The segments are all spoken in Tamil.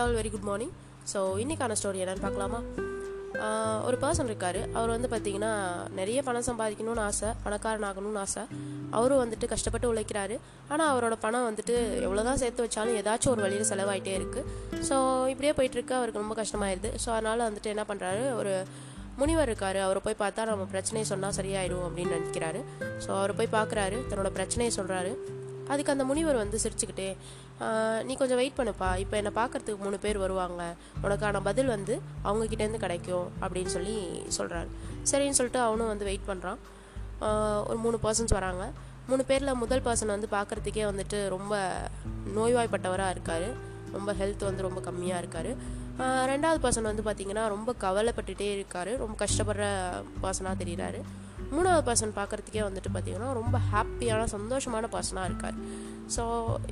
All very good morning so இன்றைக்கான ஸ்டோரி என்னென்னு பார்க்கலாமா? ஒரு பர்சன் இருக்கார். அவர் வந்து பார்த்தீங்கன்னா நிறைய பணம் சம்பாதிக்கணும்னு ஆசை பணக்காரன் ஆகணும்னு ஆசை. அவரும் வந்துட்டு கஷ்டப்பட்டு உழைக்கிறாரு. ஆனால் அவரோட பணம் வந்துட்டு எவ்வளோ தான் சேர்த்து வச்சாலும் ஏதாச்சும் ஒரு வழியில் செலவாயிட்டே இருக்குது ஸோ இப்படியே போயிட்டுருக்கு. அவருக்கு ரொம்ப கஷ்டமாயிருது. ஸோ அதனால் வந்துட்டு என்ன பண்ணுறாரு ஒரு முனிவர் இருக்காரு. அவரை போய் பார்த்தா நம்ம பிரச்சனையை சொன்னால் சரியாயிடும் அப்படின்னு நினைக்கிறாரு. ஸோ அவரை போய் பார்க்குறாரு. தன்னோட பிரச்சனையை சொல்கிறாரு அதுக்கு அந்த முனிவர் வந்து சிரிச்சுக்கிட்டே நீ கொஞ்சம் வெயிட் பண்ணுப்பா. இப்போ என்னை பார்க்கறதுக்கு மூணு பேர் வருவாங்க. உனக்கான பதில் வந்து அவங்கக்கிட்டேருந்து கிடைக்கும் அப்படின்னு சொல்லி சொல்கிறாரு சரின்னு சொல்லிட்டு அவனும் வந்து வெயிட் பண்ணுறான் ஒரு மூணு பர்சன்ஸ் வராங்க. மூணு பேரில் முதல் பர்சன் வந்து பார்க்குறதுக்கே வந்துட்டு ரொம்ப நோய்வாய்ப்பட்டவராக இருக்கார். ரொம்ப ஹெல்த் வந்து ரொம்ப கம்மியாக இருக்கார். ரெண்டாவது பர்சன் வந்து பார்த்திங்கன்னா ரொம்ப கவலைப்பட்டுட்டே இருக்கார். ரொம்ப கஷ்டப்படுற பர்சனாக தெரிகிறாரு மூணாவது பர்சன் பார்க்குறதுக்கே வந்துட்டு பார்த்திங்கன்னா ரொம்ப ஹாப்பியான சந்தோஷமான பர்சனாக இருக்கார். ஸோ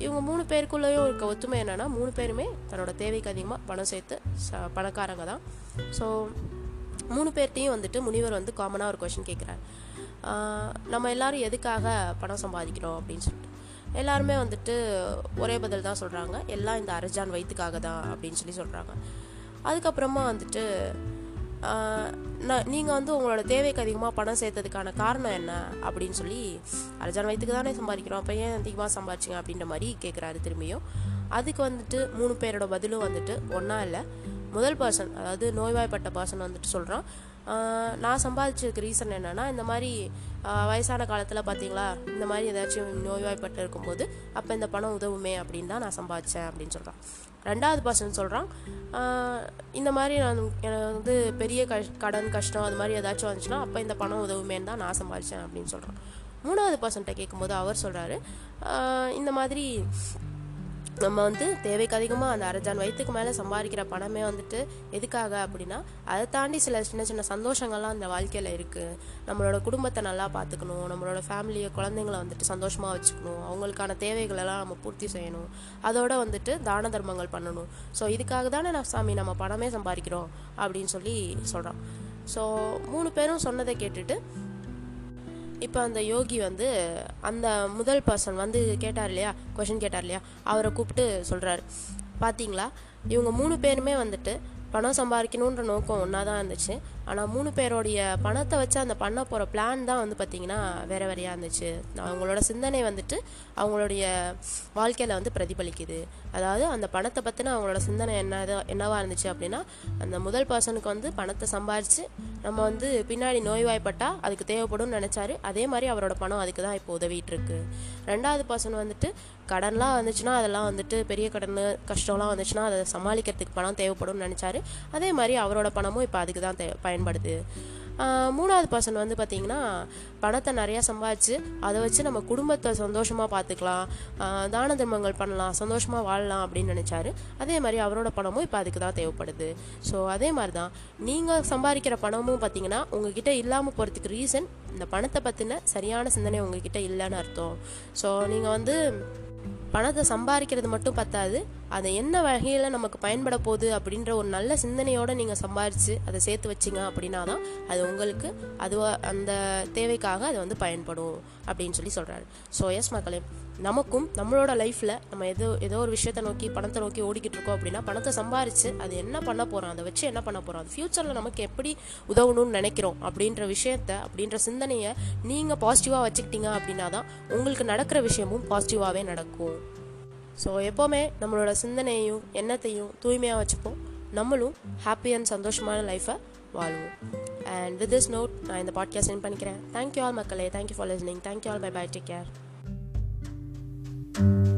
இவங்க மூணு பேருக்குள்ளேயும் இருக்க ஒத்துமை என்னென்னா மூணு பேருமே தன்னோட தேவைக்கு அதிகமாக பணம் சேர்த்து ச பணக்காரங்க தான். ஸோ மூணு பேர்ட்டையும் வந்துட்டு முனிவர் வந்து காமனாக ஒரு கொஷின் கேட்குறாரு நம்ம எல்லாரும் எதுக்காக பணம் சம்பாதிக்கிறோம் அப்படின்னு சொல்லிட்டு. எல்லாருமே வந்துட்டு ஒரே பதில் தான் சொல்கிறாங்க எல்லாம் இந்த அரஜான் வயிற்றுக்காக தான் அப்படின்னு சொல்லி சொல்கிறாங்க அதுக்கப்புறமா வந்துட்டு நீங்கள் வந்து உங்களோட தேவைக்கு அதிகமாக பணம் சேர்த்ததுக்கான காரணம் என்ன? அப்படின்னு சொல்லி அரஜான் வயிற்றுக்கு தானே சம்பாதிக்கிறோம். அப்போ ஏன் அதிகமாக சம்பாதிச்சிங்க? அப்படின்ற மாதிரி கேட்குறாரு திரும்பியும். அதுக்கு வந்துட்டு மூணு பேரோட பதிலும் வந்துட்டு ஒன்றா இல்லை. முதல் பர்சன் அதாவது நோய்வாய்ப்பட்ட பர்சன் வந்துட்டு சொல்கிறான் நான் சம்பாதிச்சதுக்கு ரீசன் என்னென்னா இந்த மாதிரி வயசான காலத்தில் பார்த்தீங்களா இந்த மாதிரி ஏதாச்சும் நோய்வாய்ப்பட்டு இருக்கும்போது அப்போ இந்த பணம் உதவுமே அப்படின்னு தான் நான் சம்பாதிச்சேன் அப்படின்னு சொல்கிறான் ரெண்டாவது பர்சன் சொல்கிறான் இந்த மாதிரி நான் எனக்கு வந்து பெரிய கஷ் கடன் கஷ்டம் அது மாதிரி ஏதாச்சும் வந்துச்சுன்னா அப்போ இந்த பணம் உதவுமேன்னு தான் நான் சம்பாதிச்சேன் அப்படின்னு சொல்கிறான் மூணாவது பர்சன்ட்ட கேட்கும்போது அவர் சொல்கிறாரு இந்த மாதிரி நம்ம வந்து தேவைக்கு அதிகமாக அந்த அரைஜான் வயிற்றுக்கு மேலே சம்பாதிக்கிற பணமே வந்துட்டு எதுக்காக அப்படின்னா அதை தாண்டி சில சின்ன சின்ன சந்தோஷங்கள்லாம் அந்த வாழ்க்கையில் இருக்குது நம்மளோட குடும்பத்தை நல்லா பார்த்துக்கணும் நம்மளோட ஃபேமிலியை குழந்தைங்கள வந்துட்டு சந்தோஷமாக வச்சுக்கணும் அவங்களுக்கான தேவைகளெல்லாம் நம்ம பூர்த்தி செய்யணும். அதோட வந்துட்டு தான தர்மங்கள் பண்ணணும். ஸோ இதுக்காக தானே நான் சாமி நம்ம பணமே சம்பாதிக்கிறோம் அப்படின்னு சொல்லி சொல்கிறோம் ஸோ மூணு பேரும் சொன்னதை கேட்டுட்டு இப்போ அந்த யோகி வந்து அந்த முதல் பர்சன் வந்து கேட்டார் இல்லையா? கொஷின் கேட்டார் இல்லையா? அவரை கூப்பிட்டு சொல்கிறாரு பார்த்தீங்களா இவங்க மூணு பேருமே வந்துட்டு பணம் சம்பாதிக்கணுன்ற நோக்கம் ஒன்றா தான் இருந்துச்சு. ஆனால் மூணு பேரோடைய பணத்தை வச்சு அந்த பண்ண போகிற பிளான் தான் வந்து பார்த்திங்கன்னா வேறு வேறையாக இருந்துச்சு. அவங்களோட சிந்தனை வந்துட்டு அவங்களுடைய வாழ்க்கையில் வந்து பிரதிபலிக்குது. அதாவது அந்த பணத்தை பற்றின அவங்களோட சிந்தனை என்ன என்னவாக இருந்துச்சு அப்படின்னா அந்த முதல் பர்சனுக்கு வந்து பணத்தை சம்பாரித்து நம்ம வந்து பின்னாடி நோய்வாய்ப்பட்டால் அதுக்கு தேவைப்படும்னு நினச்சாரு. அதே மாதிரி அவரோட பணம் அதுக்கு தான் இப்போ உதவிட்டுருக்கு. ரெண்டாவது பர்சன் வந்துட்டு கடன்லாம் வந்துச்சுன்னா அதெல்லாம் வந்துட்டு பெரிய கடன் கஷ்டம்லாம் வந்துச்சுன்னா அதை சமாளிக்கிறதுக்கு பணம் தேவைப்படும்னு நினச்சாரு. அதே மாதிரி அவரோட பணமும் இப்போ அதுக்கு தான் தே பயன்படுது. மூணாவது பர்சன் வந்து பார்த்திங்கன்னா பணத்தை நிறையா சம்பாதிச்சு அதை வச்சு நம்ம குடும்பத்தை சந்தோஷமாக பார்த்துக்கலாம் தான தர்மங்கள் பண்ணலாம் சந்தோஷமாக வாழலாம் அப்படின்னு நினச்சாரு. அதே மாதிரி அவரோட பணமும் இப்போ அதுக்கு தான் தேவைப்படுது. ஸோ அதே மாதிரி தான் நீங்கள் சம்பாதிக்கிற பணமும் பார்த்தீங்கன்னா உங்ககிட்ட இல்லாமல் போகிறதுக்கு ரீசன் இந்த பணத்தை பற்றின சரியான சிந்தனை உங்ககிட்ட இல்லைன்னு அர்த்தம். ஸோ நீங்கள் வந்து பணத்தை சம்பாதிக்கிறது மட்டும் பத்தாது அதை என்ன வகையில் நமக்கு பயன்பட போகுது அப்படின்ற ஒரு நல்ல சிந்தனையோடு நீங்கள் சம்பாரித்து அதை சேர்த்து வச்சிங்க அப்படின்னா தான் அது உங்களுக்கு அது அந்த தேவைக்காக அது வந்து பயன்படும் அப்படின்னு சொல்லி சொல்கிறாரு ஸோ எஸ் மக்களே நமக்கும் நம்மளோட லைஃப்பில் நம்ம ஏதோ ஏதோ ஒரு விஷயத்தை நோக்கி பணத்தை நோக்கி ஓடிக்கிட்டு இருக்கோம் அப்படின்னா பணத்தை சம்பாரித்து அது என்ன பண்ண போகிறோம் அதை வச்சு என்ன பண்ண போகிறோம் அது ஃப்யூச்சரில் நமக்கு எப்படி உதவணும்னு நினைக்கிறோம்? அப்படின்ற விஷயத்த அப்படின்ற சிந்தனையை நீங்கள் பாசிட்டிவாக வச்சுக்கிட்டீங்க அப்படின்னா தான் உங்களுக்கு நடக்கிற விஷயமும் பாசிட்டிவாகவே நடக்கும். ஸோ எப்போவுமே நம்மளோட சிந்தனையையும் எண்ணத்தையும் தூய்மையாக வச்சுப்போம். நம்மளும் ஹாப்பி அண்ட் சந்தோஷமான லைஃப்பை வாழ்வோம். அண்ட் வித் திஸ் நோட் நான் இந்த பாட்காஸ்ட் சென்ட் பண்ணிக்கிறேன். தேங்க்யூ ஆல் மக்களே. Thank you for listening thank you all bye bye take care Thank you.